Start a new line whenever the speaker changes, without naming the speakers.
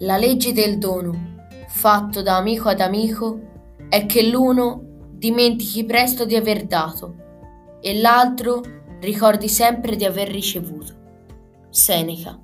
La legge del dono, fatto da amico ad amico, è che l'uno dimentichi presto di aver dato e l'altro ricordi sempre di aver ricevuto. Seneca